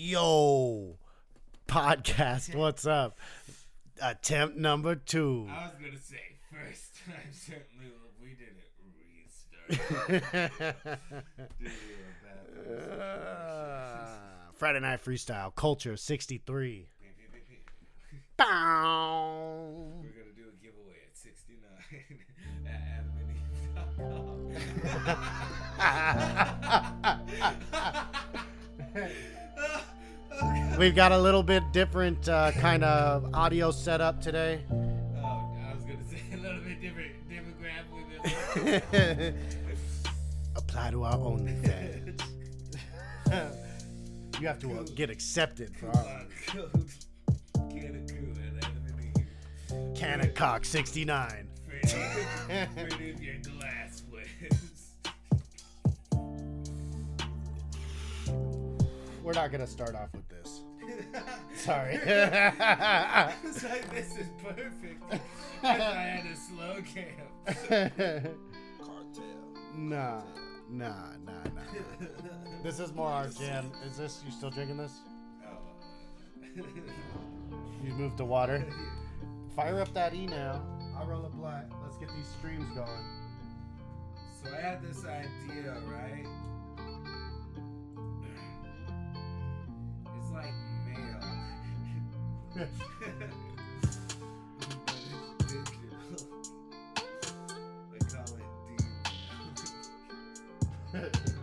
Yo, podcast, what's up? Attempt number two. I was gonna say first time certainly we didn't restart. Did you a bad Uh, Friday Night Freestyle, Culture 63. Beep, beep, beep, beep. Bow. We're gonna do a giveaway at 69 at adamandeve.com. We've got a little bit different uh, kind of audio setup today. Oh, I was gonna say a little bit different demographic. Apply to our OnlyFans. you have to uh, get accepted for our Cannon Cock 69. Pretty if your glass was. We're not going to start off with this. Sorry. It's like this is perfect. 'Cause I had a slow cam. nah, nah, nah, nah. This is more our jam. Is this, you still drinking this? Oh. You moved to water? Fire up that E now. I'll roll a blunt. Let's get these streams going. So I had this idea, right? It's like mail. It's call it D.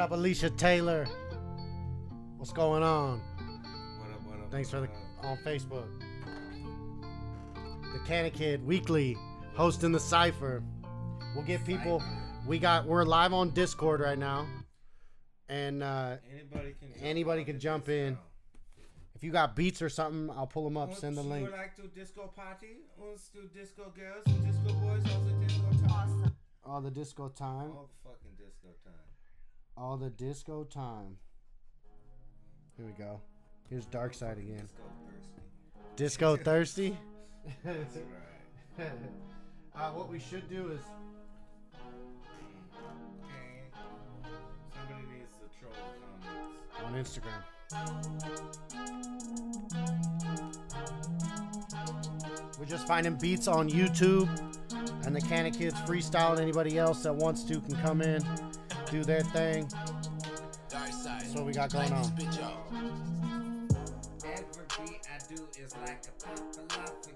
What up, Alicia Taylor? What's going on? what up? What up? Thanks for the up? on Facebook. The Cannon Kid Weekly hosting the cipher. We'll get people. We got. We're live on Discord right now, and uh, Anybody can. Jump Anybody can jump in. if you got beats or something, I'll pull them up. Send the link. would like to disco party? Let's do disco girls and disco boys. Also disco time. All the disco time. All the fucking disco time. All the disco time. Here we go. Here's Dark Side again. Disco Disco thirsty. thirsty. Right. uh, what we should do is Okay. Somebody needs to troll the comments. on Instagram. We're just finding beats on YouTube, and the Cannon Kids freestyle. Anybody else that wants to can come in, do their thing. That's what we got going on. Do is like a popalophagus.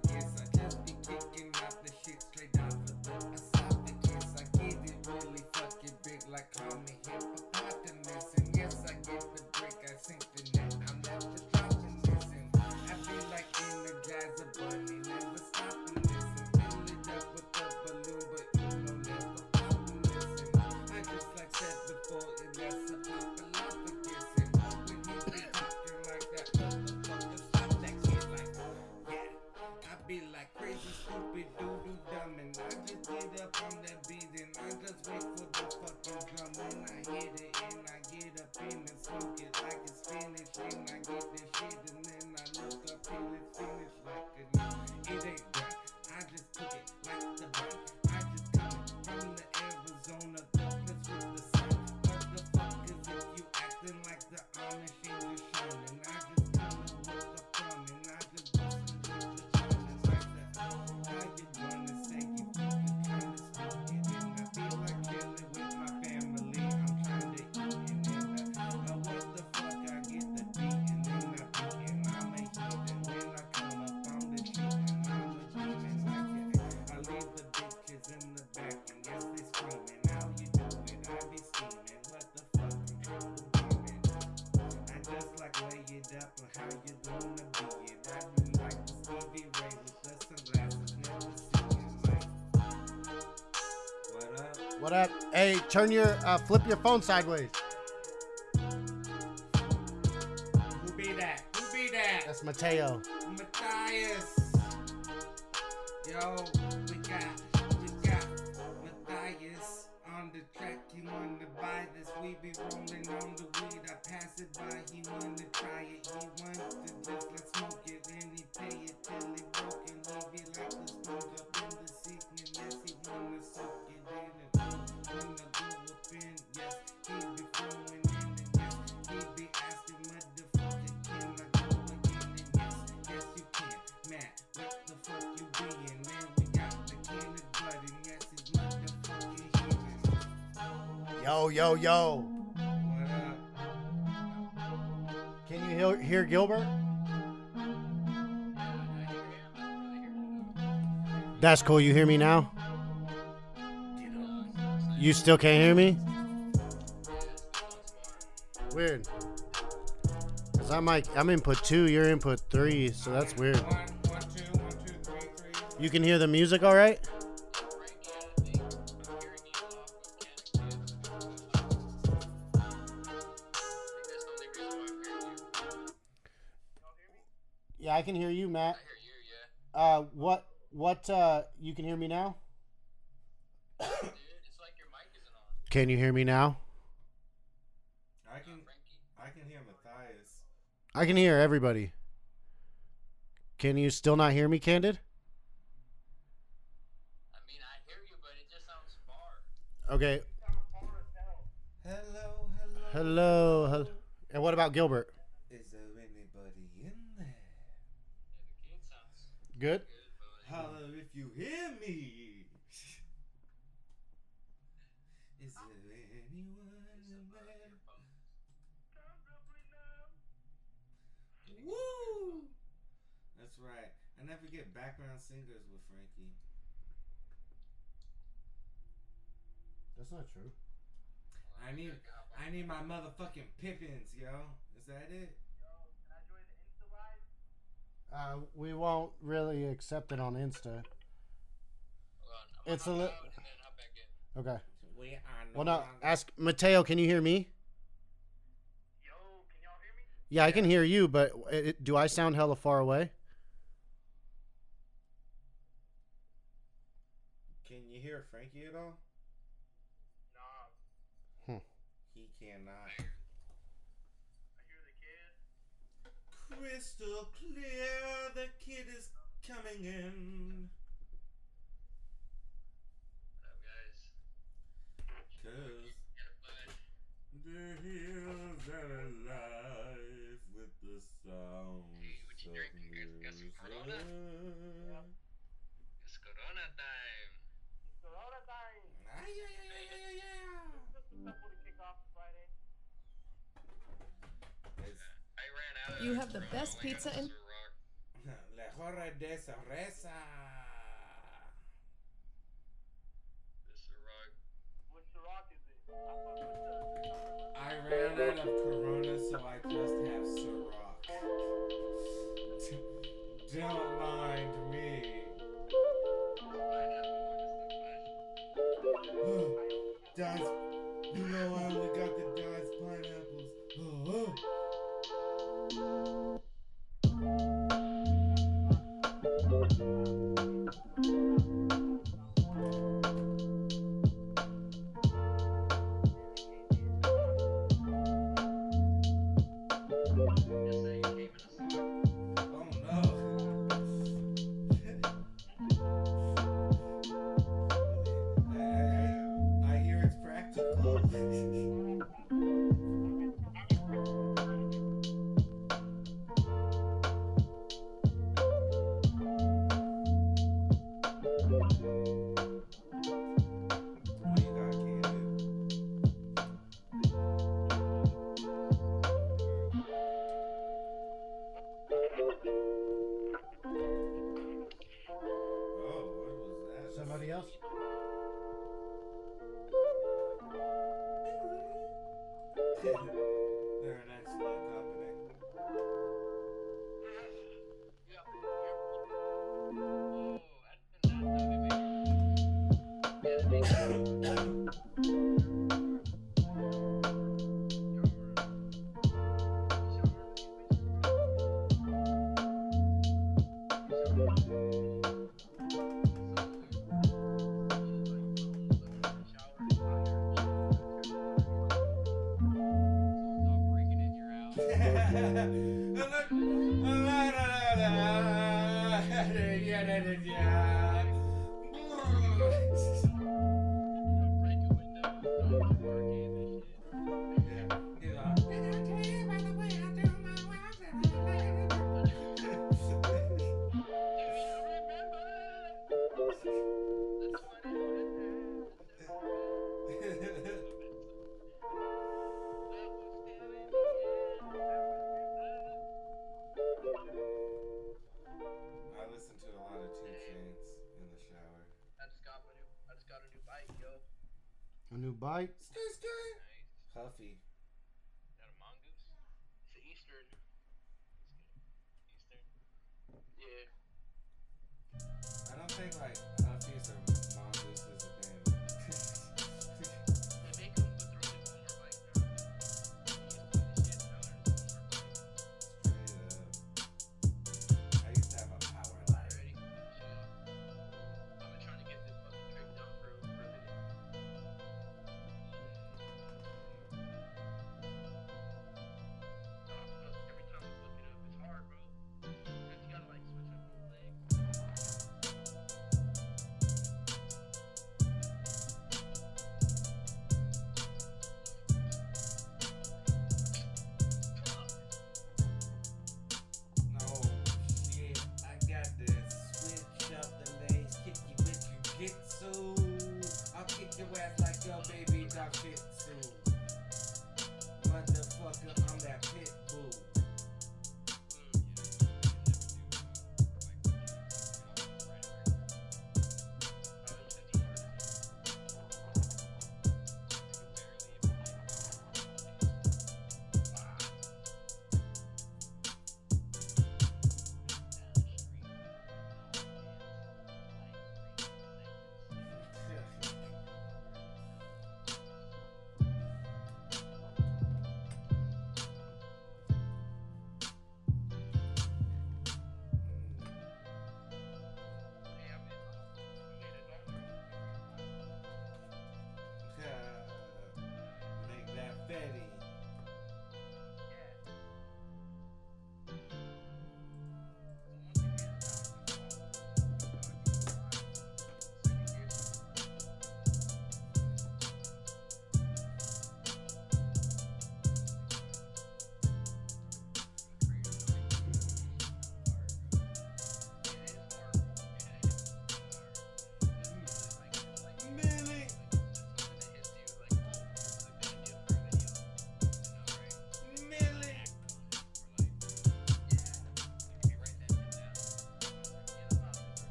Turn your, uh, flip your phone sideways. Who be that? Who be that? That's Mateo. Matthias. Yo, we got, we got Matthias on the track. He wanna buy this. We be rolling on the weed. I pass it by. He wanna try it. He wants to just let smoke it. And he pay it till he broken. He Yo, yo, yo. Can you hear, hear Gilbert? That's cool. You hear me now? You still can't hear me? Weird. Cause I'm I'm input two, you're input three, so that's weird. You can hear the music all right? Yeah, I can hear you, Matt. Uh, what? What? Uh, you can hear me now? Can you hear me now? I can, I can hear Matthias. I can hear everybody. Can you still not hear me, Candid? I mean, I hear you, but it just sounds far. Okay. Hello, hello. Hello. hello. And what about Gilbert? Is there anybody in there? Yeah, the kid sounds Good. Holler if you hear me. Is there anyone in there? Woo! That's right. I never get background singers with Frankie. That's not true. I need, I need my motherfucking Pippins, yo. Is that it? Uh, we won't really accept it on Insta. hold on. I'm It's a gonna li- hop out and then hop back in. Okay. We are no Well, no. longer- Ask Mateo. Can you hear me? Yeah, I can hear you, but it, do I sound hella far away? Can you hear Frankie at all? Crystal clear, the kid is coming in. What up, guys? Cause Yeah, but the hills are alive with the sound Hey, what you drinking? Got some Corona? You have the best pizza in. Lejorra de cerveza. I ran out of Corona, so I just have Ciroc. Don't mind. there it is. out.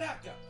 Braca.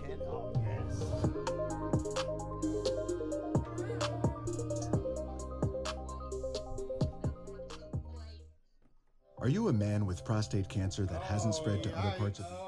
Ken. Oh, yes. Are you a man with prostate cancer that hasn't spread to other parts of the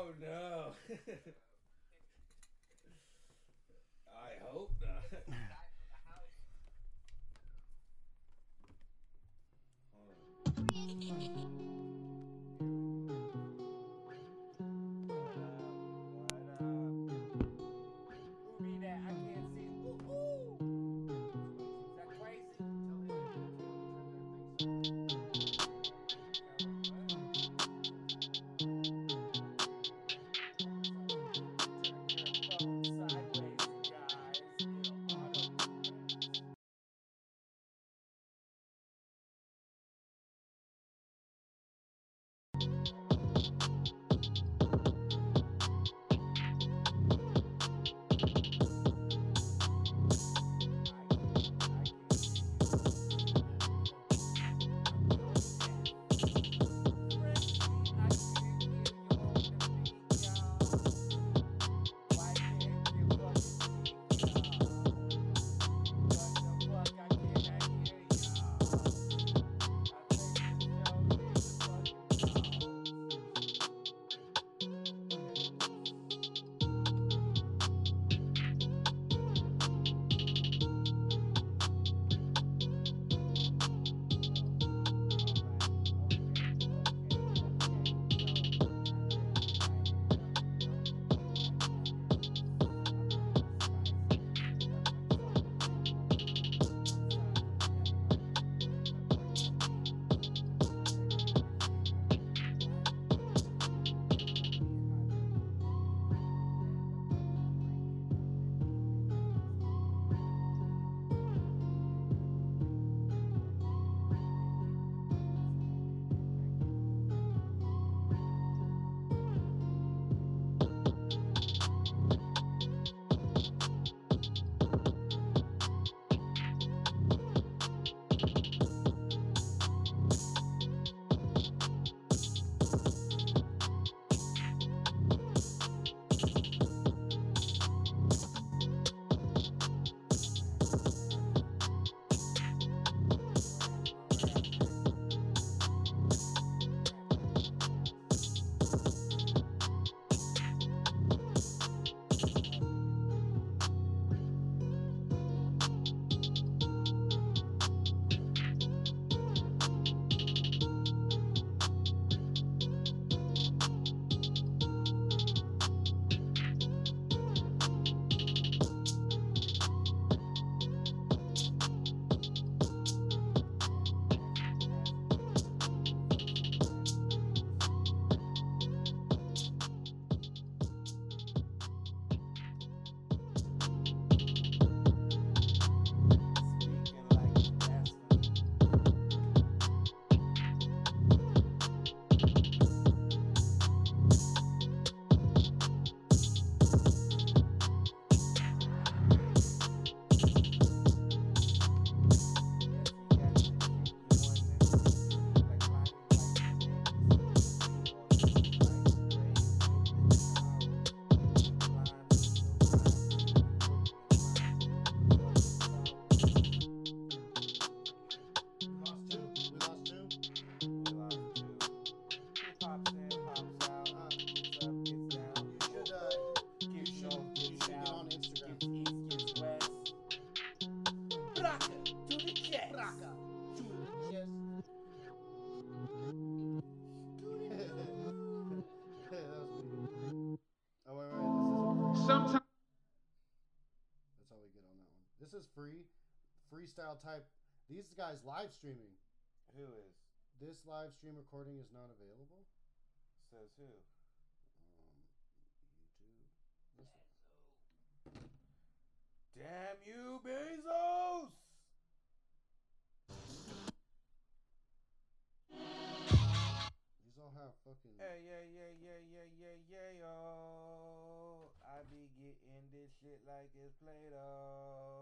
sometimes. That's all we get on that one. This is free, freestyle type. These guys live streaming. Who is? This live stream recording is not available. Says who? Um, YouTube. Listen. Damn you, Bezos! These all have fucking. Hey, yeah, yeah, yeah, yeah, yeah, yeah, yo. I be getting this shit like it's Play-Doh.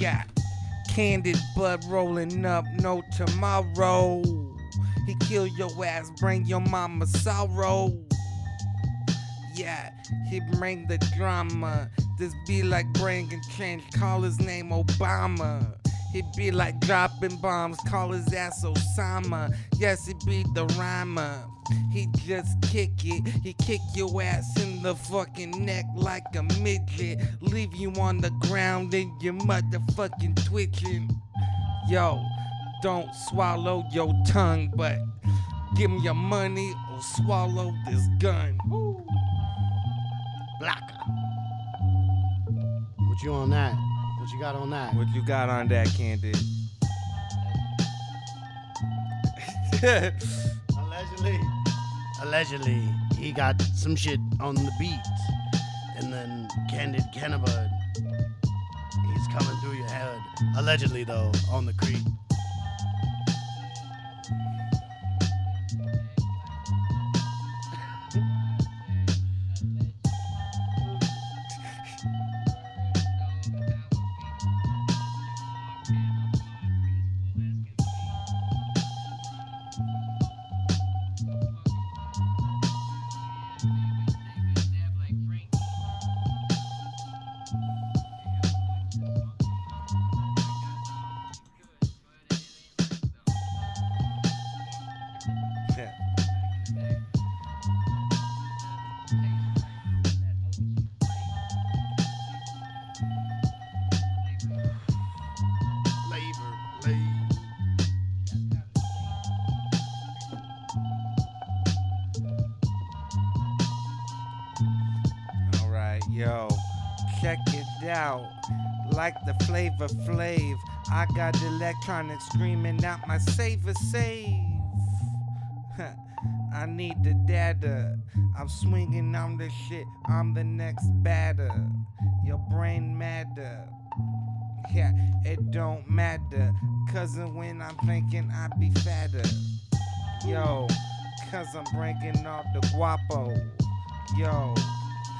Got candid blood rolling up, no tomorrow. He kill your ass, bring your mama sorrow. Yeah, he bring the drama. This be like bringing change, call his name Obama. He be like dropping bombs, call his ass Osama. Yes, he be the rhymer. He just kick it, he kick your ass in the fucking neck like a midget. Leave you on the ground and you motherfucking twitching. Yo, don't swallow your tongue, but give me your money or swallow this gun. Blacka. What you on that? What you got on that? What you got on that, Candid? Allegedly, allegedly, he got some shit on the beat, and then Candid Cannabud, he's coming through your head. Allegedly, though, on the creek. Flavor flav, I got electronic screaming out my saver save. I need the data. I'm swinging on the shit. I'm the next batter. Your brain matter. Yeah, it don't matter. Cousin, when I'm thinking I be fatter. Yo, cause I'm breaking off the guapo. Yo,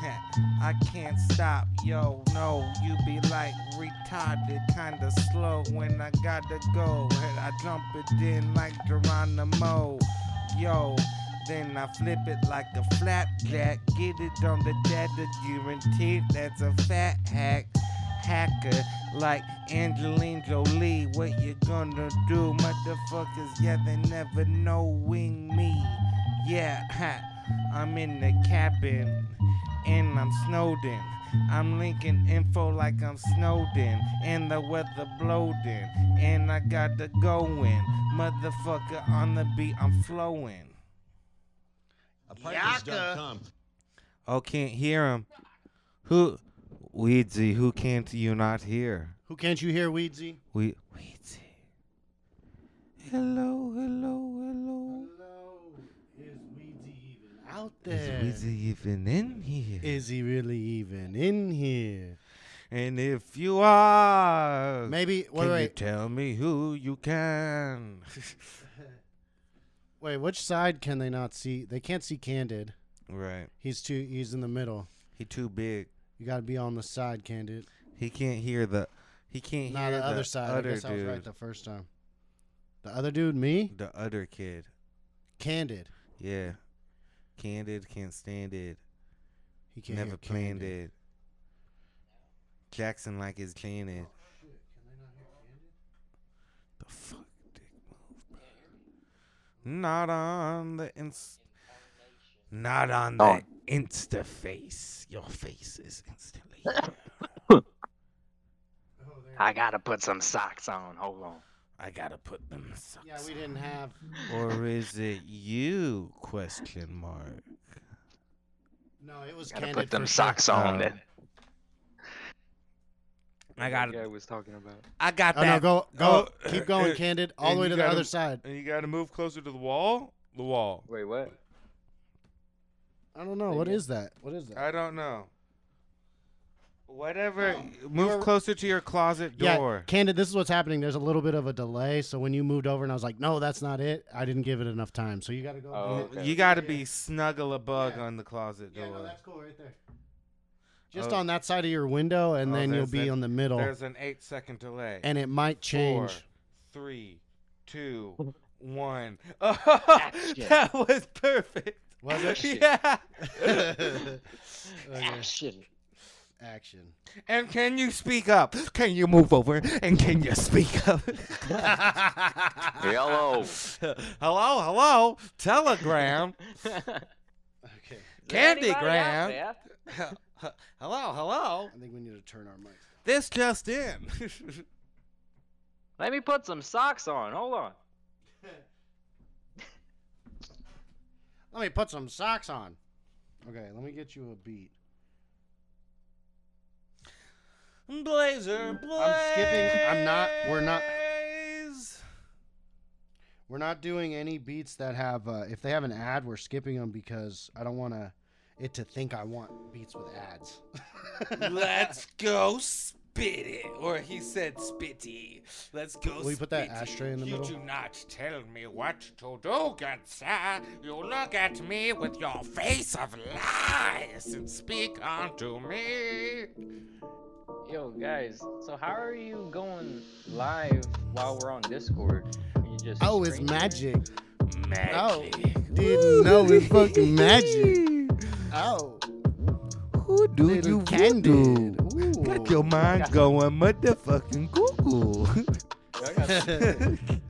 I can't stop. Yo, no, you be like retarded, kinda slow when I gotta go. I jump it in like Geronimo. Yo, then I flip it like a flapjack. Get it on the data, guaranteed that's a fat hack. Hacker like Angelina Jolie. What you gonna do, motherfuckers? Yeah, they never knowing me. Yeah, ha, I'm in the cabin and I'm Snowden. I'm linking info like I'm Snowden, and the weather blowing, and I got the going. Motherfucker on the beat, I'm flowing. Apartments.com. Oh, can't hear him. Who? Weedsy, who can't you not hear? Who can't you hear, Weedsy? We Weedsy. Hello, hello, hello. Hello. Is Weedsy even out Is there? Even in here? Is he really even in here? and if you are, Maybe. wait, can Wait, you tell me who you can? wait. Which side can they not see? They can't see Candid. right. He's too. He's in the middle. He too big. You got to be on the side, Candid. He can't hear the. He can't Not hear the other side. I Other guess I was right the first time. The other dude, me, The other kid. Candid. Yeah. Candid can't stand it. He can't Never planned Candid. it. Jackson like his Janet. The fuck, dick move, bro. Not on the ins. Not on the Oh. Insta face. Your face is instantly. I gotta put some socks on. Hold on. I gotta put them socks. Yeah, we didn't have. Or is it you? Question mark. No, it was Gotta put them for sure. socks on. Uh, then. I got guy was talking about. I got Oh no, that. go go. Oh, keep going, uh, Candid, all the way to the gotta- other side. And you gotta move closer to the wall. The wall. Wait, what? I don't know. What is that? What is that? I don't know. Whatever. No, Move you're- closer to your closet door. Yeah. Candid, this is what's happening. There's a little bit of a delay. So when you moved over and I was like, no, that's not it, I didn't give it enough time. So you got to go. Oh, okay. You gotta be snuggle a bug Yeah. on the closet door. Yeah, no, that's cool right there. Just Oh. on that side of your window, and Oh, then you'll there's be that- on the middle, There's an eight second delay. and it might change. Four, three, two, one. Action. that was perfect. Was it? Yeah. okay. Action. Action. And can you speak up? Can you move over? And can you speak up? Hello. hello, hello. Telegram. Okay. Candygram. hello, hello. I think we need to turn our mics. This just in. Let me put some socks on. Hold on. Let me put some socks on. Okay, let me get you a beat. Blazer, blaze. I'm skipping- I'm not- we're not- We're not doing any beats that have. Uh, if they have an ad, we're skipping them because I don't want to it to think I want beats with ads. Let's go spit it. Or he said spitty. Let's go Will you put that ashtray in the you middle? do not tell me what to do, good sir. You look at me with your face of lies and speak unto me. Yo, guys. So how are you going live while we're on Discord? Just Oh, it's streaming? magic. Oh, Magic. didn't know it's fucking magic. Oh, Who do little you candid. Ooh. Got your mind going motherfucking Google.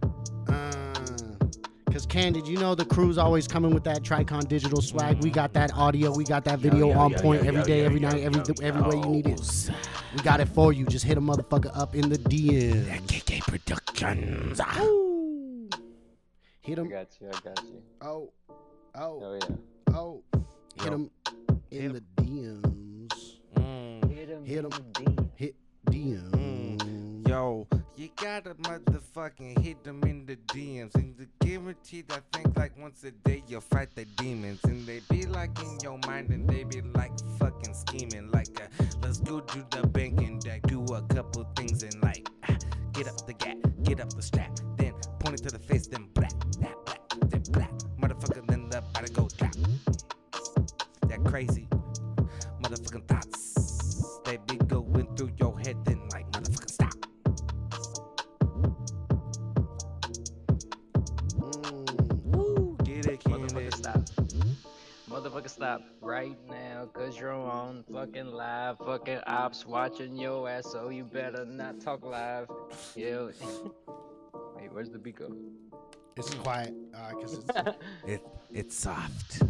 Because Candid, you know the crew's always coming with that Tricon digital swag. We got that audio, we got that video oh, on point every day, every night, every every way you need it. We got it for you. Just hit a motherfucker up in the DM. KK Productions. Ah. Ooh. Hit I him. got you. I got you. Oh, oh, Oh yeah. oh. Hit him in Hit the DMs. Mm. Hit 'em. Damn. Hit DM. Yo, you gotta motherfucking hit them in the DMs. And the guaranteed, I think like once a day you'll fight the demons. And they be like in your mind and they be like fucking scheming. Like, uh, let's go to the bank and do a couple things and like, ah, get up the gap, get up the strap. Then point it to the face, then black, black, black, then black. Motherfucker, then the body go drop. That crazy fucking live. Fucking ops watching your ass, so you better not talk live. Yo. Wait, where's the beat go? It's quiet uh, because it's It, it's soft.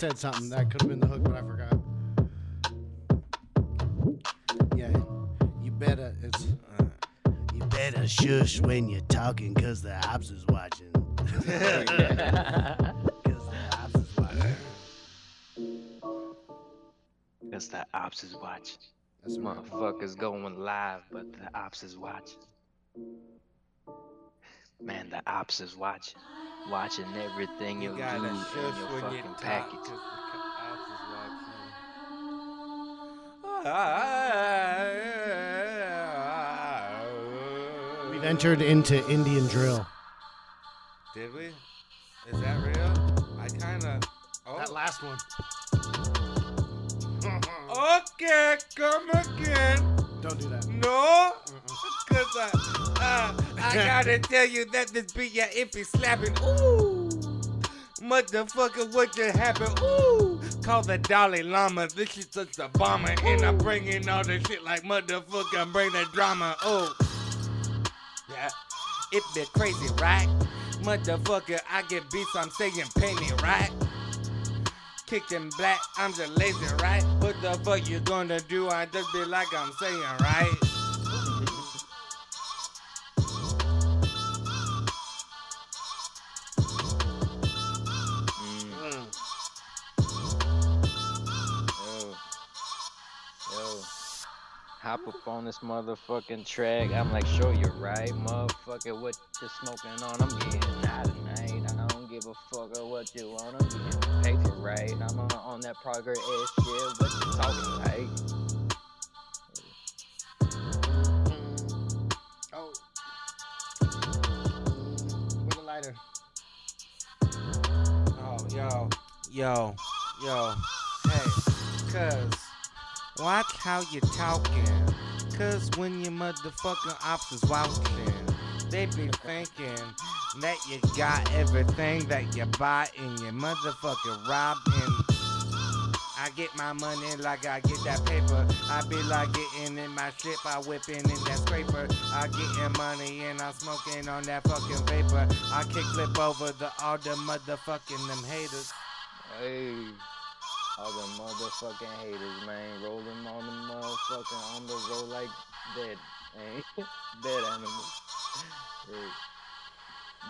Said something that could have been the hook, but I forgot. Yeah, you better, it's, Uh, you better shush when you're talking because the ops is watching. Because the ops is watching. Cause the ops is watching. That's right. Motherfuckers going live, but the ops is watching. Man, the ops is watching. Watching everything you, you do in your fucking talk. package. 'cause the cops is watching. Hmm. We've entered into Indian drill. Did we? Is that real? I kinda. Oh. That last one. Okay, come again. Don't do that. No, I, uh, I gotta tell you that this beat, yeah, it be slapping. Ooh, motherfucker, what just happened? Ooh, call the Dalai Lama. This shit such a bomber, and I'm bringing all this shit like motherfucker, bring the drama. Oh, yeah, it be crazy, right? Motherfucker, I get beats, I'm saying pay me, right? Kicking black, I'm just lazy, right? What the fuck you gonna do? I just be like I'm saying, right? Up on this motherfucking track. I'm like, sure you're right, motherfucker. What you smoking on? I'm getting high tonight. I don't give a fuck what you want. I'm getting paper right. I'm on, that progress shit. What you talking like? Mm. Oh. With lighter. Oh, yo, yo, yo, hey, cuz, watch how you talking. Cuz when your motherfucking ops is watching, they be thinking that you got everything that you buy and you motherfucking robbing. I get my money like I get that paper. I be like getting in my shit by whipping in that scraper. I getting money and I'm smoking on that fucking vapor. I kick flip over the all the motherfucking them haters. Hey. All the motherfucking haters, man. Rolling on the motherfucking on the road like dead. Hey. dead animals. Hey.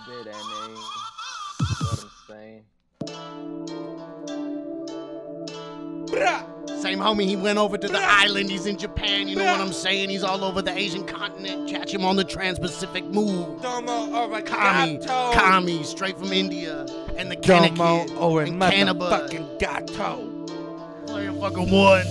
Dead animals. What I'm saying. Same homie, he went over to the island. He's in Japan, you know what I'm saying? He's all over the Asian continent. Catch him on the Trans Pacific move. Domo over Kami, gato. Kami, straight from India. And the Domo Kanakid over oh, and Cannabis. motherfucking gato. Fucking one.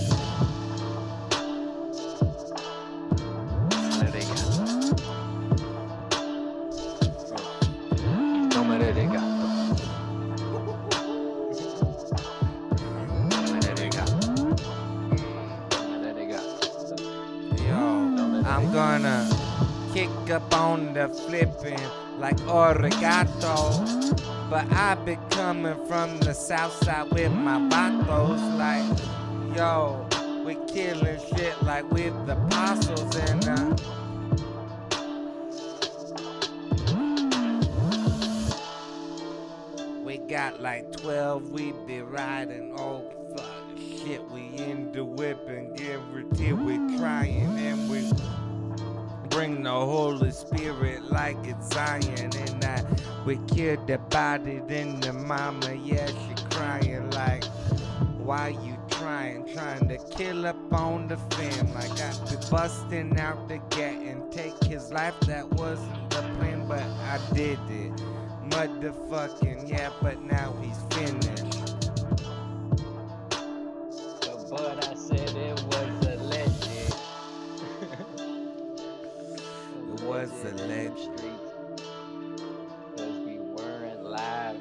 I'm gonna kick up on the flipping like origato. But I be coming from the south side with my vatos like, yo, We killing shit like with the apostles and uh. We got like 12, we be riding. Oh, fuck. Shit, we in the whip and guarantee we trying and we bring the Holy Spirit like it's Zion. And uh, we killed the body, then the mama, yeah, she crying like, why you trying, trying to kill up on the fam? Like I be busting out the gate and take his life. That wasn't the plan, but I did it. Motherfucking yeah, but now he's finished. It was a in them legend. streets. Cause we weren't live.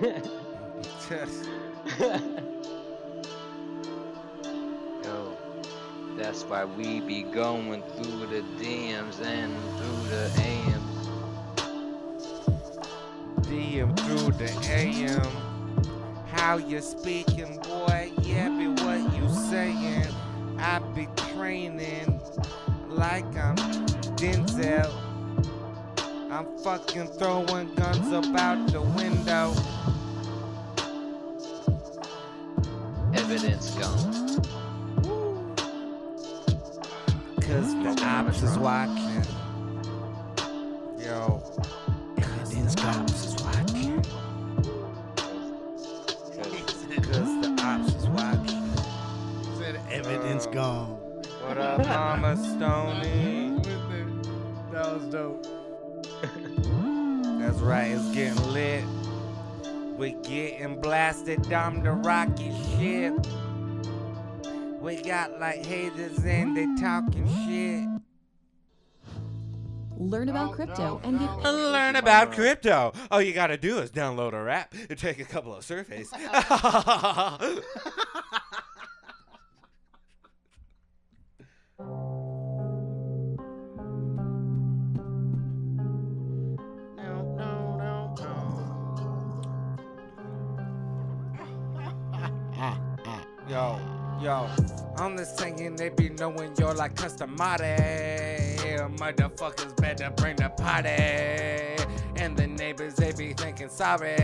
Yo, that's why we be going through the DMs and through the AMs. DM through the AM. How you speaking, boy? Yeah, be what you saying. I be training like I'm Denzel. I'm fucking throwing guns about the window. Evidence gone. Cause the ops is watching. Yo, Evidence cops is watching. cause the ops is watching. Said evidence Oh. gone. What up, Mama Stony? That was dope. That's right, it's getting lit. We getting blasted down the rocky shit. We got like haters and they talking shit. Learn about crypto and get Learn about crypto. All you gotta do is download our app and take a couple of surveys. Yo, yo, I'm just saying they be knowing you're like customary. Motherfuckers better bring the party. And the neighbors, they be thinking sorry.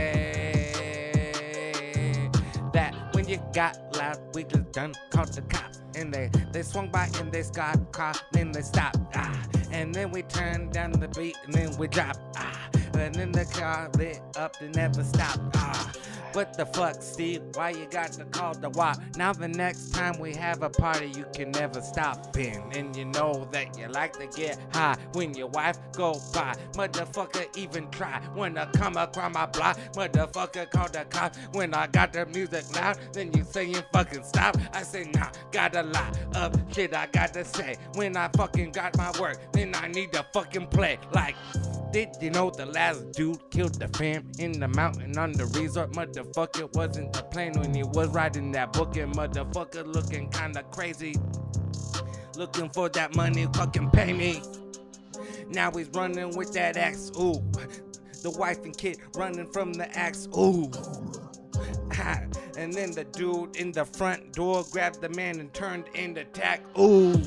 That when you got loud, we just done called the cops. And they, they swung by and they got caught, then they stopped. Ah, and then we turned down the beat and then we dropped. Ah, and then the car lit up, they never stopped. Ah, what the fuck, Steve? Why you got to call the WAP? Now the next time we have a party, you can never stop in. And you know that you like to get high when your wife go by. Motherfucker even try when I come across my block. Motherfucker call the cops when I got the music loud. Then you saying fucking stop. I say nah, got a lot of shit I got to say. When I fucking got my work, then I need to fucking play like. Did you know the last dude killed the fam in the mountain on the resort? Motherfucker wasn't the plane when he was riding that book and motherfucker looking kinda crazy. Looking for that money, fucking pay me. Now he's running with that axe, ooh. The wife and kid running from the axe, ooh. and then the dude in the front door grabbed the man and turned in the attack, ooh.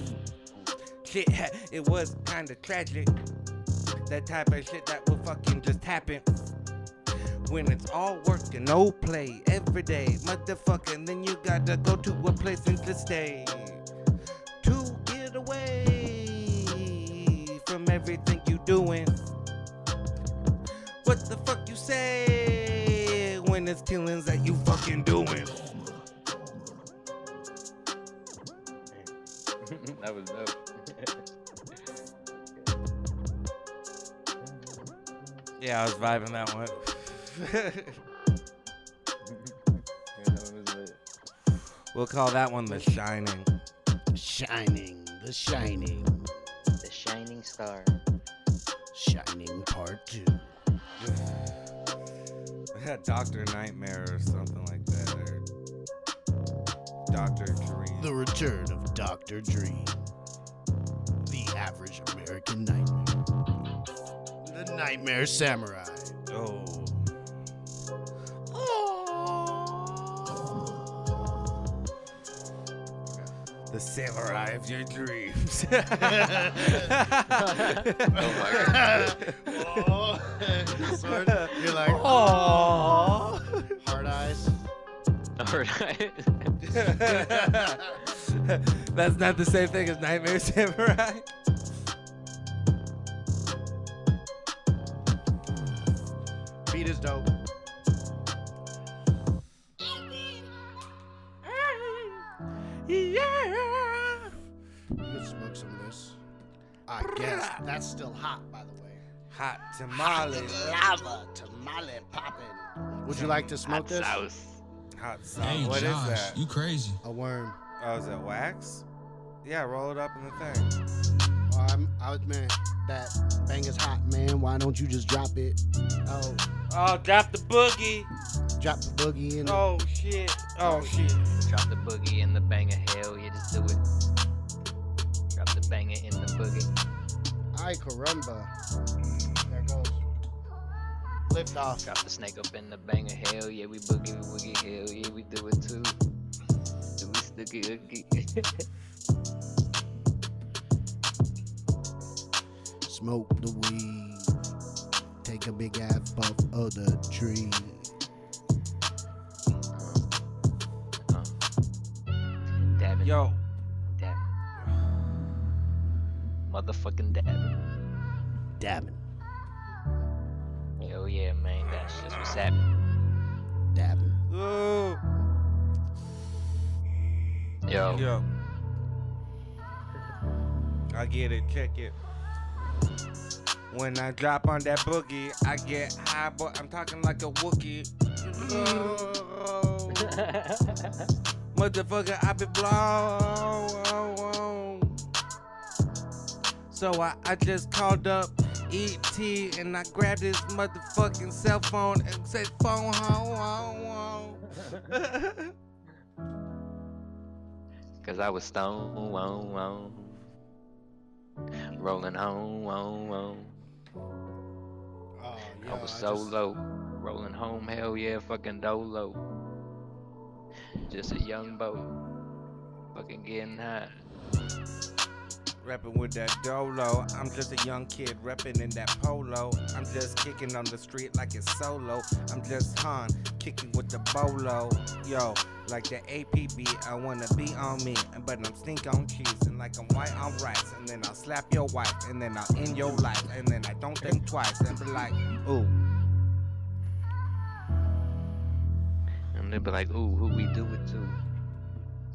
Shit, it was kinda tragic. That type of shit that will fucking just happen. When it's all work and no play every day, motherfucker, then you gotta go to a place and to stay. To get away from everything you doing. What the fuck you say when it's killings that you fucking doing? that was dope. Yeah, I was vibing that one. Yeah, that was lit. we'll call that one The Shining. Shining, the shining, The Shining Star. shining part two. Doctor Nightmare or something like that, or Doctor Dream. The return of Dr. Dream. The average American nightmare. The Nightmare Samurai. Oh. oh. the samurai of your dreams. Oh my god. Oh, sword. You're like, Aww. Oh. hard eyes. Alright. That's not the same thing as Nightmare Samurai. Hot tamale. Lava tamale popping. Would you like to smoke this? Hot sauce. Hey, What is Josh, that? you crazy. A worm. Oh, is it wax? Yeah, roll it up in the thing. Oh, I'm, I was man. That bang is hot, man. Why don't you just drop it? Oh, Oh, drop the boogie. drop the boogie in. Oh shit. Oh shit. Drop the boogie in the banger. Hell yeah, just do it. Drop the banger in the boogie. Ay caramba. There it goes. Lift off. Drop the snake up in the banger. Hell yeah, we boogie, we woogie. Hell yeah, we do it too. Do we sticky oogie? Smoke the weed. Take a big ass puff of the tree. uh, dabbing, Yo, dabbing. Motherfucking dabbing. Dabbing. Hell yeah, man. That's just what's happening. Dabbing. ooh. Yo. Yo. I get it. Check it. When I drop on that boogie, I get high, but I'm talking like a Wookie. Oh, motherfucker, I be blown. So I, I just called up ET and I grabbed his motherfucking cell phone and said, phone home, home, home. Cause I was stoned, won, won. rolling home, won, won. Oh, I was so low, rolling home, hell yeah, fucking dolo. Just a young boat, fucking getting high. Rapping with that dolo. I'm just a young kid repping in that polo. I'm just kicking on the street like it's solo. I'm just Han kicking with the bolo. Yo, like the APB, I wanna be on me. But I'm stink on cheese and like I'm white on rice. And then I'll slap your wife and then I'll end your life. And then I don't think twice and be like, ooh. And they be like, ooh, who we do it to?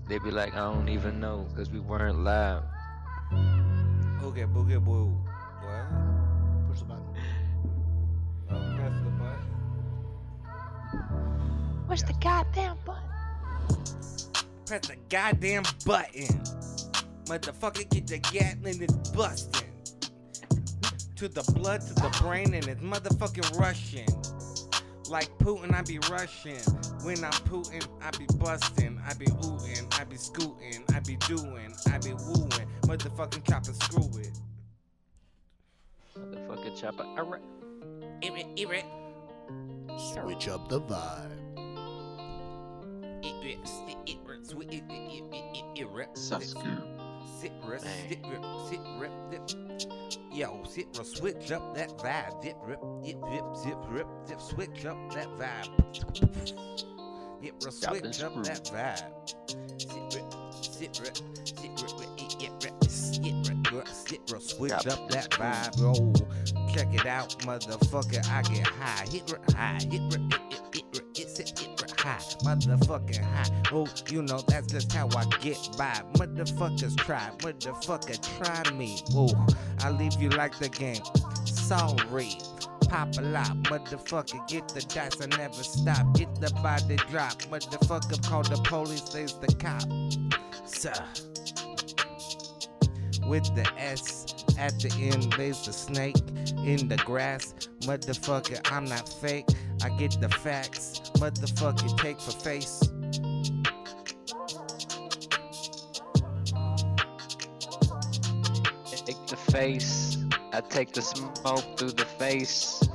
They be like, I don't even know, cause we weren't live. Oogie boogie boo. What? Push the button. Oh, press the button. What's the goddamn button? Press the goddamn button. Motherfucker, get the Gatling is busting. To the blood, to the brain, and it's motherfucking rushing. Like Putin, I be rushing. When I'm Putin, I be busting. I be ootin', I be scootin', I be doing, I be wooing. Motherfucking chopper, screw it. Motherfucking chopper, alright. Irrit. Switch up the vibe. Sasuke. Sit rip, sit rip, sit rip, sit rip. Yo, sit, rip, switch up that vibe. Dip, rip, dip, dip, zip, rip, dip, switch up that vibe. Rip, Stop and switch up that vibe. Sit, rip, sit, rip, sit, rip, rip, it, it, rip, sit, rip, rip, sit, rip, switch up that vibe. Oh, check it out, motherfucker. I get high. Hit, rip, high. Hit, rip, it, it, high. Motherfucking high. Oh, you know that's just how I get by. Motherfuckers try, motherfucker try me. Oh, I leave you like the game. Sorry. Pop a lot, motherfucker, get the dice, I never stop. Get the body drop, motherfucker, call the police, there's the cop. Sir. With the S at the end, there's the snake in the grass. Motherfucker, I'm not fake. I get the facts. Motherfucker, take for face. Take the face. I take the smoke through the face.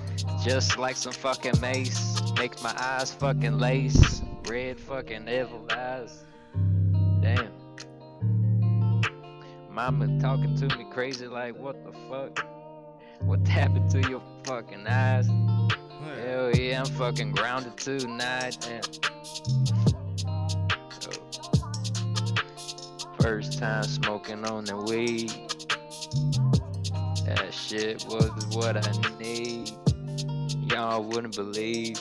Just like some fucking mace. Makes my eyes fucking lace. Red fucking evil eyes. Damn. Mama talking to me crazy like what the fuck? What happened to your fucking eyes? Hell yeah, I'm fucking grounded tonight. First time smoking on the weed. That shit was what I need. Y'all wouldn't believe.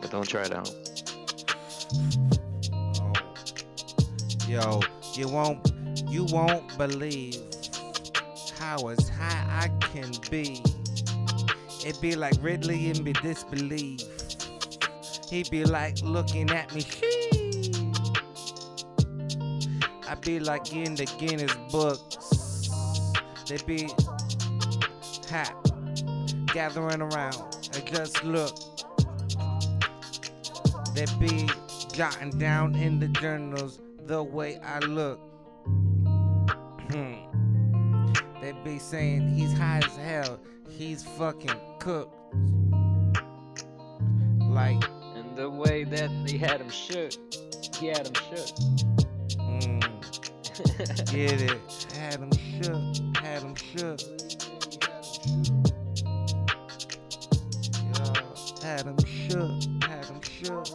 But don't try it out. Oh. Yo, you won't, you won't believe how as high I can be. It be like Ridley in me disbelief. He be like looking at me. I be like in the Guinness books. They be hot, gathering around. I just look. They be jotting down in the journals the way I look. Be saying he's high as hell. He's fucking cooked. Like, And the way that they had him shook, he had him shook. mm, get it. Had him shook. Had him shook. Yeah, had him shook. Had him shook.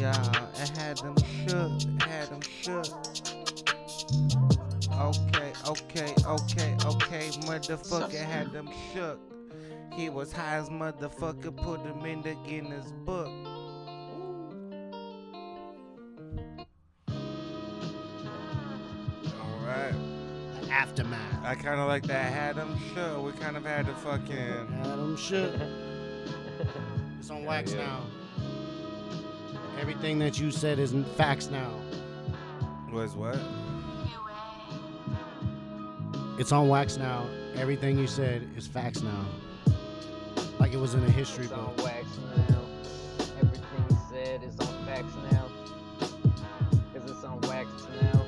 Yeah, it had them shook. Had them shook. Okay, okay, okay, okay. Motherfucker had them shook. He was high as motherfucker, put him in the Guinness book. Alright. Aftermath. I kind of like that. Had them shook. We kind of had to fucking. Adam shit. It's on wax Yeah. now. Everything that you said is in facts now. Was what? It's on wax now. Everything you said is facts now. Like it was in a history book. It's on wax now. Everything he said is on facts now. Cause it's on wax now.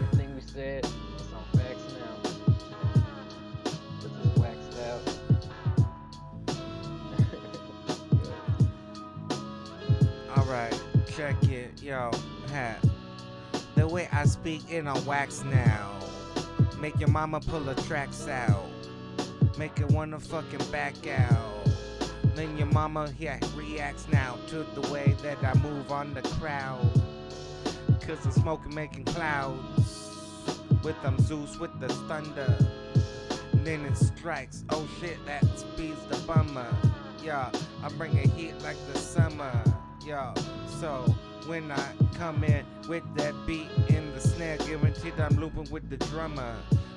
Everything we said is on facts now. Cause it's waxed out. Alright, check it. Yo, hat. The way I speak in on wax now. Make your mama pull her tracks out. Make her wanna fucking back out. Then your mama yeah, reacts now to the way that I move on the crowd. Cause I'm smoking making clouds. With them Zeus with the thunder. Then it strikes. Oh shit, that speeds the bummer. Yeah, I bring a heat like the summer. Yeah, so when I come in with that beat in the snare, guaranteed I'm looping with the drummer.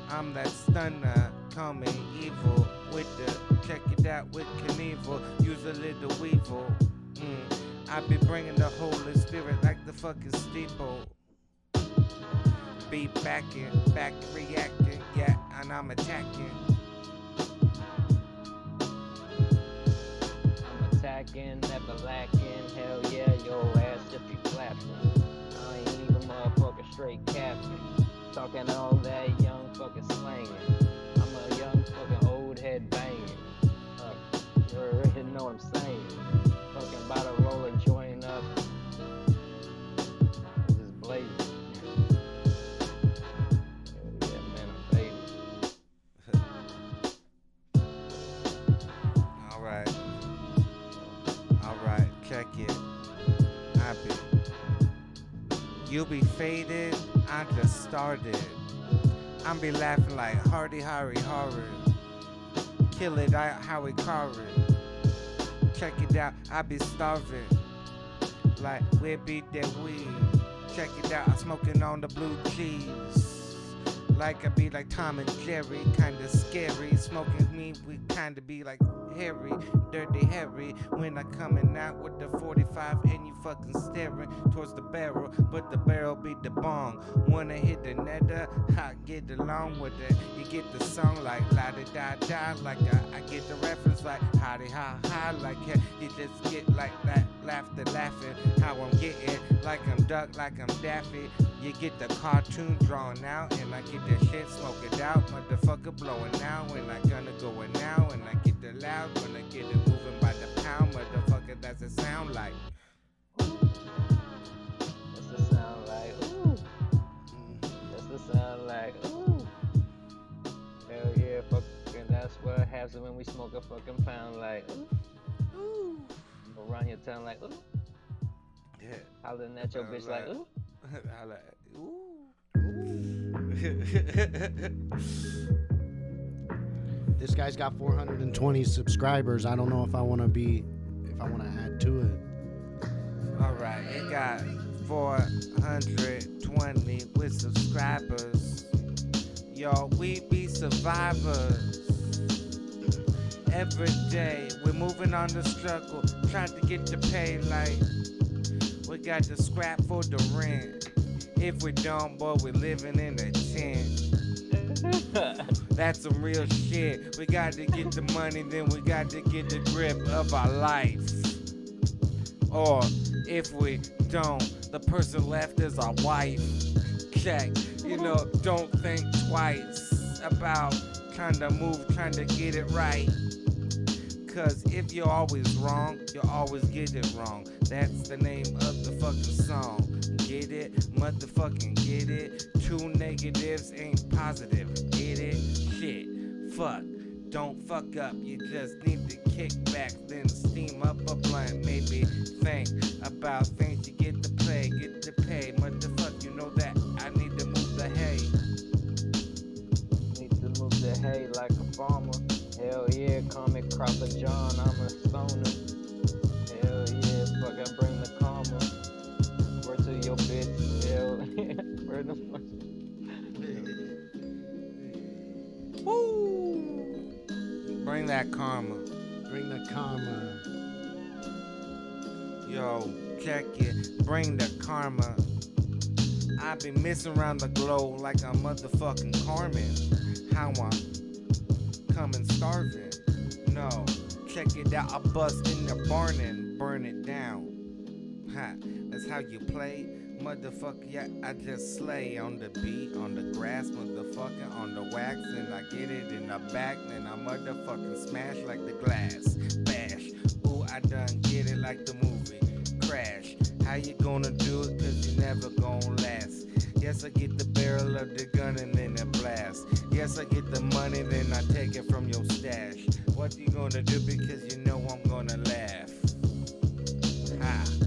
I'm that stunner, me evil with the check it out with Knievel. Use a little weevil. Mm. I be bringing the Holy Spirit like the fucking steeple. Be backing, back reacting, yeah, and I'm attacking. I'm never lacking. Hell yeah, your ass if you clapping. I ain't even motherfucking straight captain. Talking all that young fucking slanging. I'm a young fucking old head banging. Uh, you already know what I'm saying. You be faded, I just started. I'm be laughing like Hardy Harry Horror. Kill it out how we carve. Check it out, I be starving. Like where be that weed? Check it out, I'm smoking on the blue cheese. Like I be like Tom and Jerry, kinda scary. Smoking me, we kinda be like Dirty Harry. When I coming out with the 45 and you fucking staring towards the barrel, but the barrel be the bong. Wanna hit the netter, I get along with it. You get the song like la da da da, like I, I get the reference like ha howdy ha ha, like yeah, you just get like that laughter laughing. How I'm getting, like I'm duck, like I'm daffy. You get the cartoon drawn out, and I get that shit smoking out. Motherfucker blowing out, and I gonna go now, and I get the loud when I get it moving by the pound. Motherfucker, that's it sound like. That's the sound like. Ooh. That's the sound like. Ooh. Hell yeah, fucking. That's what happens when we smoke a fucking pound like. Ooh. Ooh. Around your tongue like. Ooh. Yeah. Hollering at your bitch like. like ooh. I like. Ooh. Ooh. This guy's got 420 subscribers. I don't know if I want to be, if I want to add to it. All right, it got 420 with subscribers. Yo, we be survivors. Every day, we're moving on the struggle, trying to get the pay like we got the scrap for the rent. If we don't, boy, we're living in a tent. That's some real shit. We got to get the money, then we got to get the grip of our life. Or if we don't, the person left is our wife. Check, you know, don't think twice about trying to move, trying to get it right. Cause if you're always wrong, you'll always get it wrong. That's the name of the fucking song. Get it? Motherfucking get it? Two negatives ain't positive. Get it? Shit. Fuck. Don't fuck up. You just need to kick back, then steam up a blunt. Maybe think about things you get to play, get to pay. Motherfucker, you know that I need to move the hay. Need to move the hay like a farmer. Hell yeah, comic crop of John, I'm a stoner. hell yeah. The fuck. Woo! Bring that karma. Bring the karma. Yo, check it. Bring the karma. I been missing around the globe like a motherfucking Carmen. How I'm coming starving. No, check it out. I bust in the barn and burn it down. Ha, that's how you play. Motherfucker, yeah, I just slay on the beat, on the grass, motherfucker, on the wax, and I get it in the back, then I motherfucking smash like the glass. Bash. Ooh, I done get it like the movie. Crash. How you gonna do it? Cause you never gonna last. Yes, I get the barrel of the gun and then a blast. Yes, I get the money, then I take it from your stash. What you gonna do? Because you know I'm gonna laugh. Ha.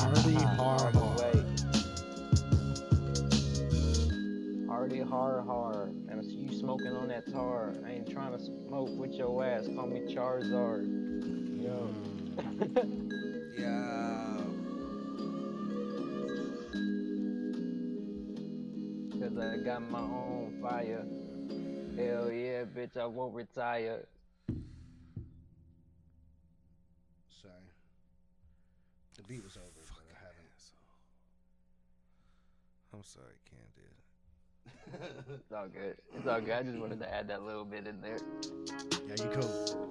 Hardy har har. Hardy har har. And it's you smoking on that tar. I ain't trying to smoke with your ass. Call me Charizard. Yo. Yeah. Cause I got my own fire. Hell yeah, bitch, I won't retire. Sorry. The beat was over. but I haven't. I'm sorry, Candid. It's all good. It's all good. I just wanted to add that little bit in there. Yeah, you cool.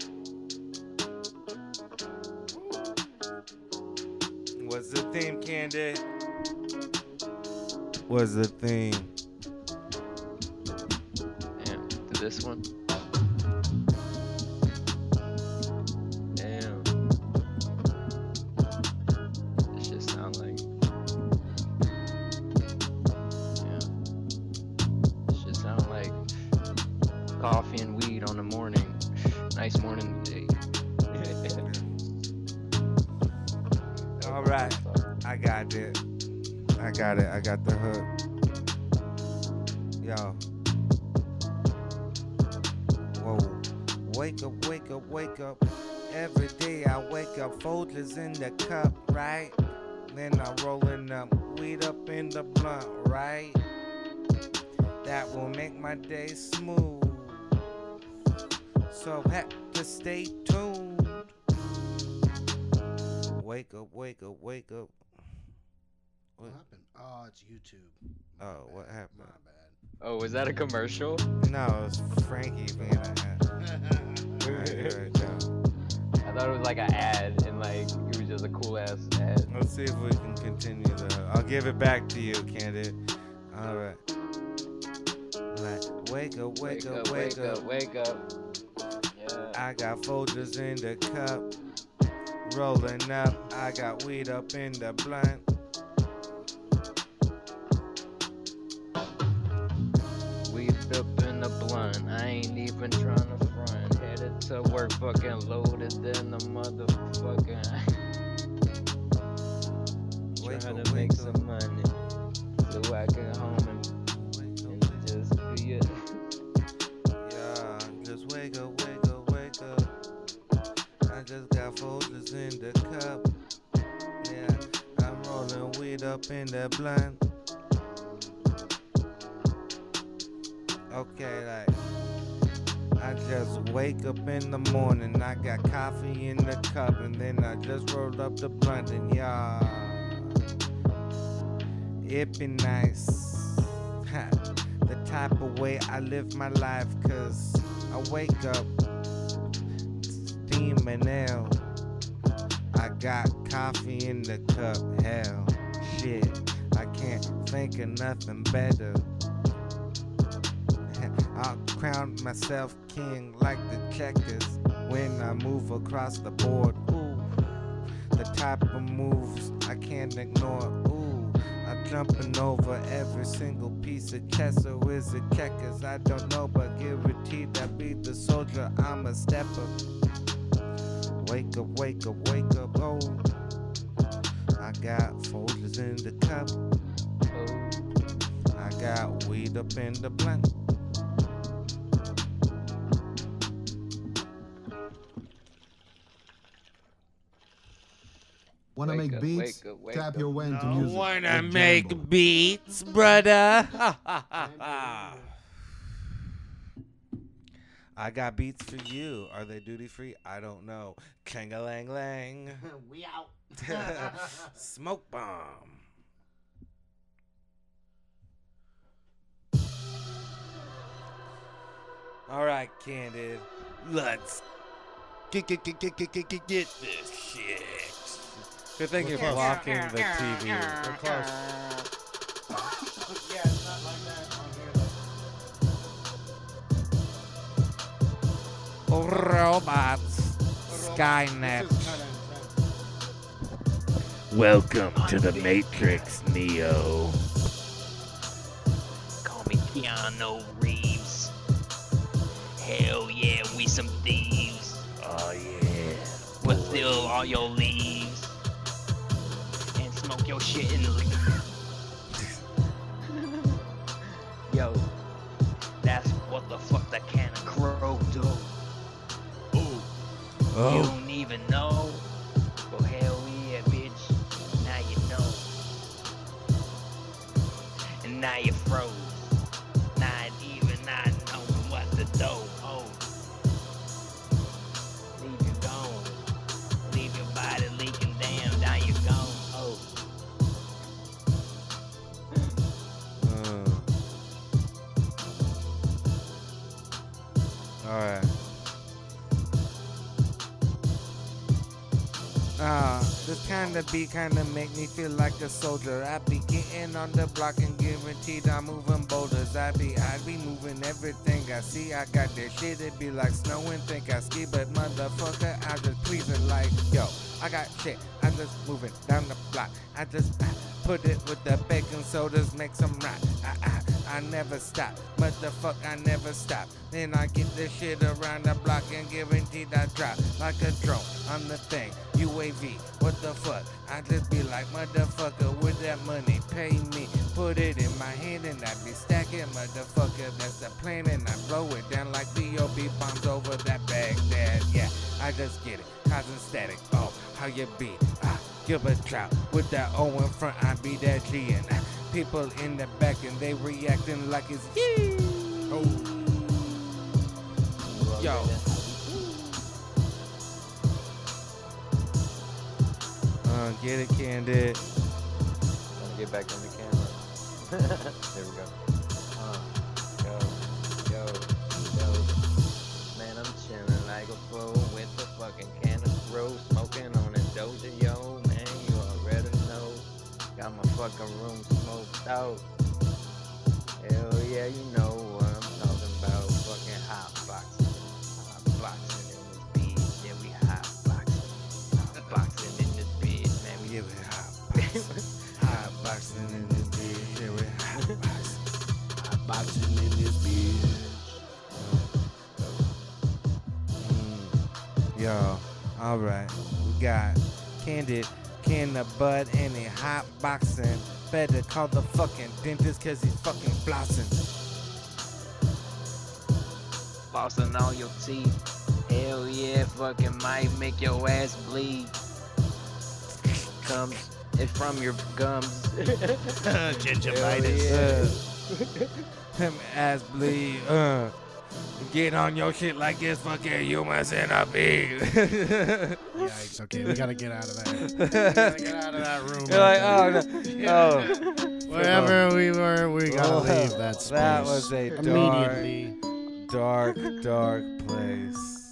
What's the theme, Candid? What's the theme? Damn, to this one. Commercial? No, it was Frankie being a Alright, here we. I thought it was like an ad, and like it was just a cool ass ad. Let's see if we can continue though. I'll give it back to you, Candid. All right. Like, wake up, wake, up, wake, up. wake up. Yeah. I got folders in the cup. Rolling up, I got weed up in the blunt. Work fucking loaded than the motherfucking. Wake Trying to make some money so I can home and, and just be it. Yeah, just wake up, wake up, wake up. I just got folders in the cup. Yeah, I'm rolling weed up in the blunt. Okay, like Just wake up in the morning. I got coffee in the cup, and then I just rolled up the blunt, and yeah, it be nice. The type of way I live my life, cause I wake up steaming hell. I got coffee in the cup, hell, shit. I can't think of nothing better. I'll crown myself king like the checkers when I move across the board. Ooh, the type of moves I can't ignore. Ooh, I'm jumping over every single piece of chess or is it checkers? I don't know, but guaranteed I be the soldier. I'm a stepper. Wake up, wake up, wake up, oh. I got folders in the cup. I got weed up in the blunt. Want to Wake make up, beats? wake up, wake Tap up. your way into No. music. Wanna make Jambo. beats, brother? I got beats for you. Are they duty free? I don't know. Kang a lang lang. we out. Smoke bomb. All right, Candid. Let's get get get get get get get, get this shit. Good thing you're close. blocking the TV. We're close. yeah, it's not like that on here though. Robots. Skynet. This is kinda intense. Welcome to the Matrix, Neo. Call me Keanu Reeves. Hell yeah, we some thieves. Oh yeah. But steal all your leaves. And smoke your shit and leave. Yo, that's what the fuck that Kanna Krew do. Ooh, you Oh. don't even know. Well, hell yeah, bitch. Now you know. And now you froze. Beat kind of make me feel like a soldier. I be getting on the block and guaranteed I'm moving boulders. I be, I be moving everything I see. I got that shit, it be like snowing, think I ski, but motherfucker, I just pleasing like, yo, I got shit. I'm just moving down the block. I just ah, put it with the baking sodas, make some rock. I, I, I never stop, motherfucker, I never stop. Then I get this shit around the block and guaranteed I drop like a drone on the thing. UAV, what the fuck? I just be like, motherfucker, with that money, pay me. Put it in my hand and I be stacking, motherfucker, that's the plan. And I blow it down like B.O.B. bombs over that Baghdad. Yeah, I just get it, causing static. Oh, how you be? Ah, give a trout with that O in front, I be that G. And ah, people in the back and they reacting like it's yee. Oh. Yo. Uh, get it, Candid. Me get back on the camera. there we go. Room smoked out. Hell yeah, you know what I'm talking about. Fucking hot boxing. Hot boxing in this bitch. Yeah, we hot boxing. Hot boxing in this bitch, man. We Yeah, we hot boxing. hot boxing in this bitch. Yeah, we hot boxing. Boxing in this bitch. Mm. Alright, we got Candid, can the bud, and he hot boxing. Better call the fucking dentist cause he's fucking flossing. Flossing all your teeth. Hell yeah, fucking might make your ass bleed. Comes it from your gums. Gingivitis. Him ass bleed. Uh. Get on your shit like it's fucking human centipede. Yikes. Okay, we gotta get out of there. We gotta get out of that room. You're like, oh, no. oh. Wherever we were, we gotta Oh, leave that space. That was a dark, immediately. dark, dark place.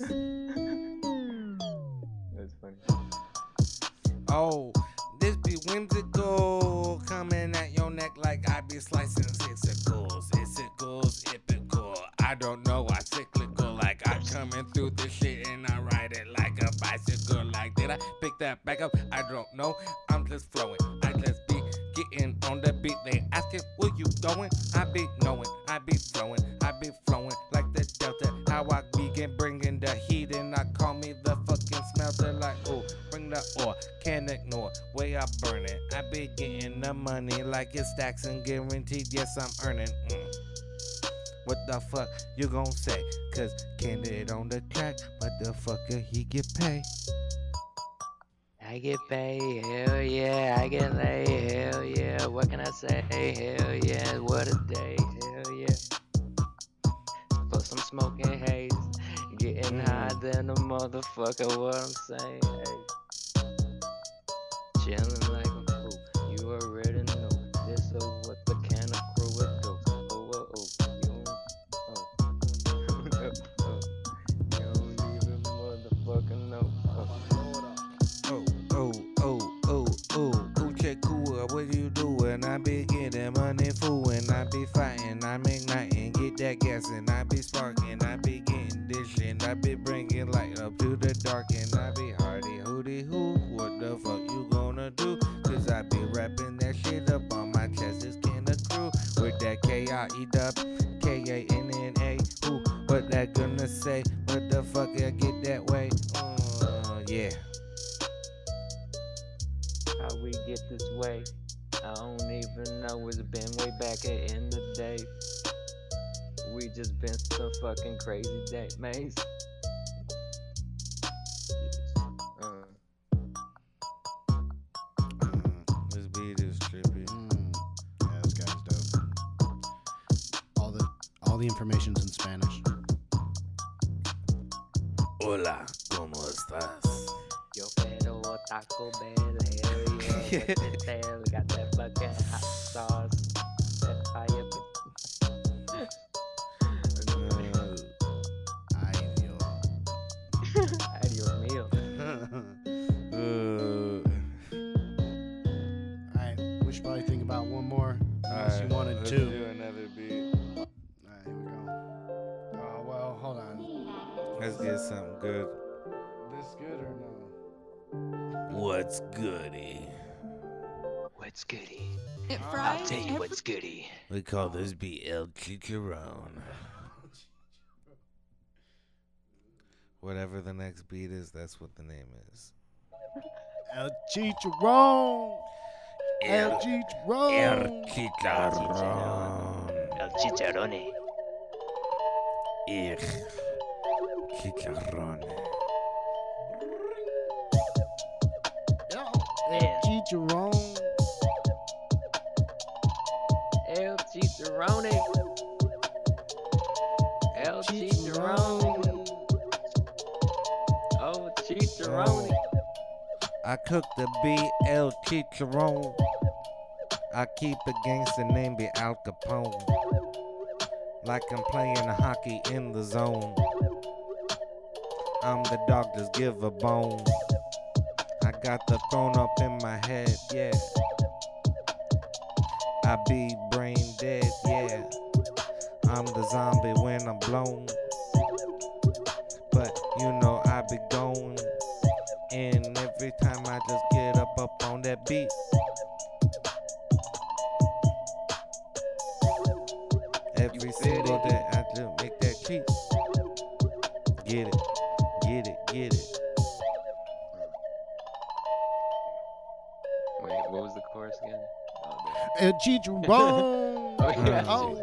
That's funny. Oh, this be whimsical, coming at your neck like I be slicing sixicles, sixicles, epical. I don't I pick that back up? I don't know. I'm just flowing. I just be getting on the beat. They asking where you going? I be knowing. I be throwing. I be flowing like the delta. How I begin bringing the heat and I call me the fucking smelter. Like oh, bring the ore. Can't ignore way I burn it. I be getting the money like it's stacks and guaranteed. Yes, I'm earning. Mm. What the fuck you gon' say? Cause Candid on the track, but the fucker he get paid. I get paid, hell yeah, I get laid, hell yeah, what can I say, hell yeah, what a day, hell yeah. For some smoking haze, getting mm. high than a motherfucker, what I'm saying, hey. Chillin' like a fool, you already I be getting money fooling, I be fighting, I'm igniting, get that gas and I be sparking, I be getting this I be bringing light up to the dark and I be hardy hooty hoo, what the fuck you gonna do? Cause I be rapping that shit up on my chest, it's Kanna Krew, with that K-I-E dub, K-A-N-N-A, who, what that gonna say? What the fuck I get that way? Uh, yeah. how we get this way. I don't even know. It's been way back in the day. We just been some fucking crazy day, maze. Uh. Mm, this beat is trippy. Mm. Yeah, this guy's dope. All the all the information's in Spanish. Hola, ¿cómo estás? yo pero Taco Bell, hell yeah, what the hell? Got that fucking hot sauce, that fire. Ay, Dios. Ay, Dios mío. Uh, Alright, we should probably think about one more. Unless you alright, wanted let's do another beat. Alright, here we go. Oh well, hold on. Let's get something good. This good or no? What's goody? What's goody? It I'll tell you every what's goody. We call this beat El Chicharron. Whatever the next beat is, that's what the name is. El Chicharron. El Chicharron. Chicharron. El chicharrone. Ich. Chicharrón. El Chicharron. Chicharrone. El chicharrone. Oh, chicharrone. I cook the BL Chicharron. I keep a gangster named be Al Capone. Like I'm playing hockey in the zone. I'm the dog, just give a bone. I got the throne up in my head, yeah. I be brain dead, yeah. I'm the zombie when I'm blown. But you know I be going. And every time I just get up up on that beat. Every single day I just make that cheat. El Chicharron. Oh, yeah. Oh,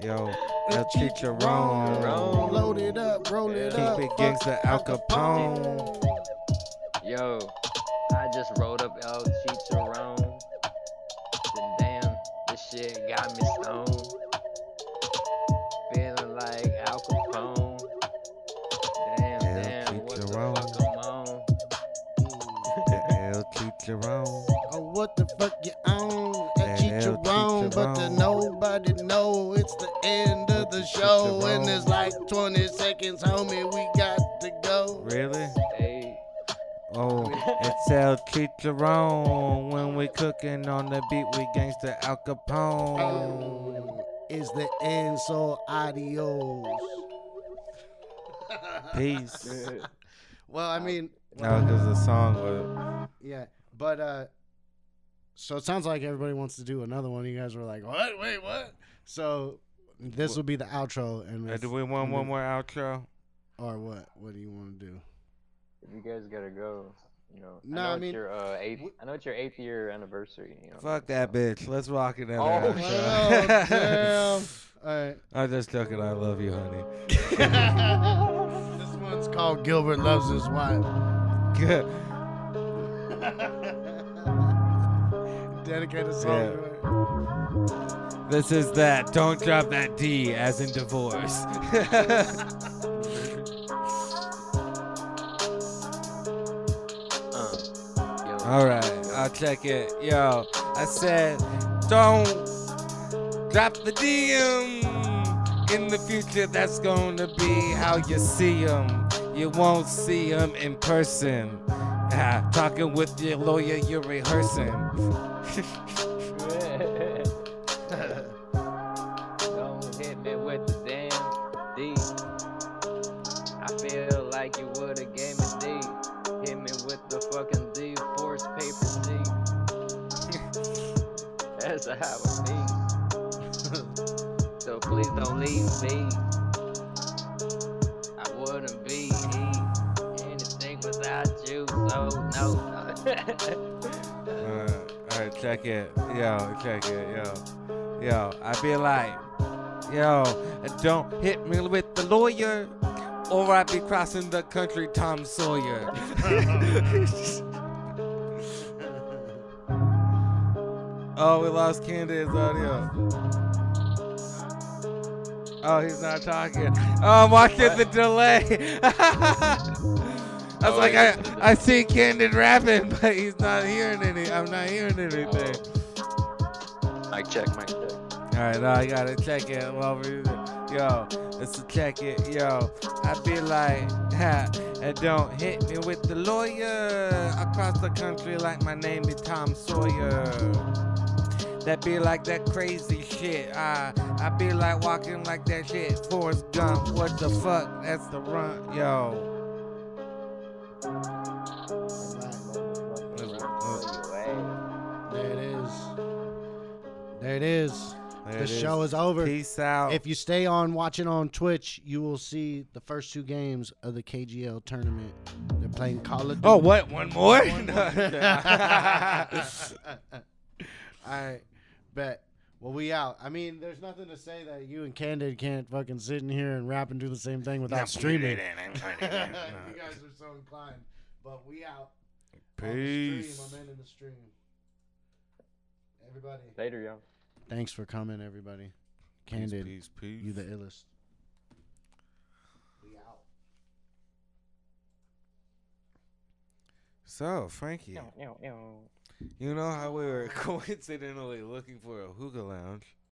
Yo, El El Chicharron. Chicharron. Load it up, roll it Keep up. Keep it gangsta, Al Capone. Yo, I just rolled up El Chicharron. And damn, this shit got me stoned. Feeling like Al Capone. Damn, El damn, what the Chicharron. fuck I'm on? El Chicharron. Oh, what the fuck you end of the show. And it's like 20 seconds, homie, we got to go. Really? Hey, Oh, it's El Chicharron. When we cooking on the beat, we gangsta Al Capone. Oh, is the end, so adios. Peace. Well, I mean, No, because the song was. yeah, but uh, so it sounds like everybody wants to do another one. You guys were like, what? Wait, what? So this will be the outro, and Uh, do we want one more outro? or what? What do you want to do? if you guys gotta go, you know. No, I know I it's mean, your uh, eighth. w- I know it's your eighth year anniversary. You know. Fuck that bitch. Let's rock it out. Oh, damn. All right. I'm just joking. I love you, honey. this one's called Gilbert Loves His Wife. Good. Dedicated song. to This is that. Don't drop that D as in divorce. Uh, All right, I'll check it. Yo, I said, don't drop the DM. In the future, that's to be how you see them. You won't see them in person. Ah, talking with your lawyer, you're rehearsing. Don't check it. Yo, check it. Yo, yo, I be like, yo, don't hit me with the lawyer, or I be crossing the country, Tom Sawyer. oh, we lost Candace's audio. Oh, he's not talking. Oh, I'm watching the delay. I was Oh, like. I, I see Candid rapping, but he's not hearing any. I'm not hearing anything. Oh. mic check, mic check. All right, now I gotta check it. While we, yo, let's check it. Yo, I be like, ha, and don't hit me with the lawyer across the country like my name be Tom Sawyer. That be like that crazy shit. I I be like walking like that shit. Forrest Gump. What the fuck? That's the run, yo. There it is. There it is. There the it show is over. Peace out. If you stay on watching on Twitch, you will see the first two games of the KGL tournament. They're playing Call of oh, Duty. oh, what? One more? One more. All right, bet. Well, we out. I mean, there's nothing to say that you and Candid can't fucking sit in here and rap and do the same thing without streaming. you guys are so inclined. But we out. On the Peace. stream. I'm ending the stream. Everybody, Later, yo. thanks for coming, everybody. Candid, Peace, peace, peace. you the illest. We out. So, Frankie, you know how we were coincidentally looking for a hookah lounge?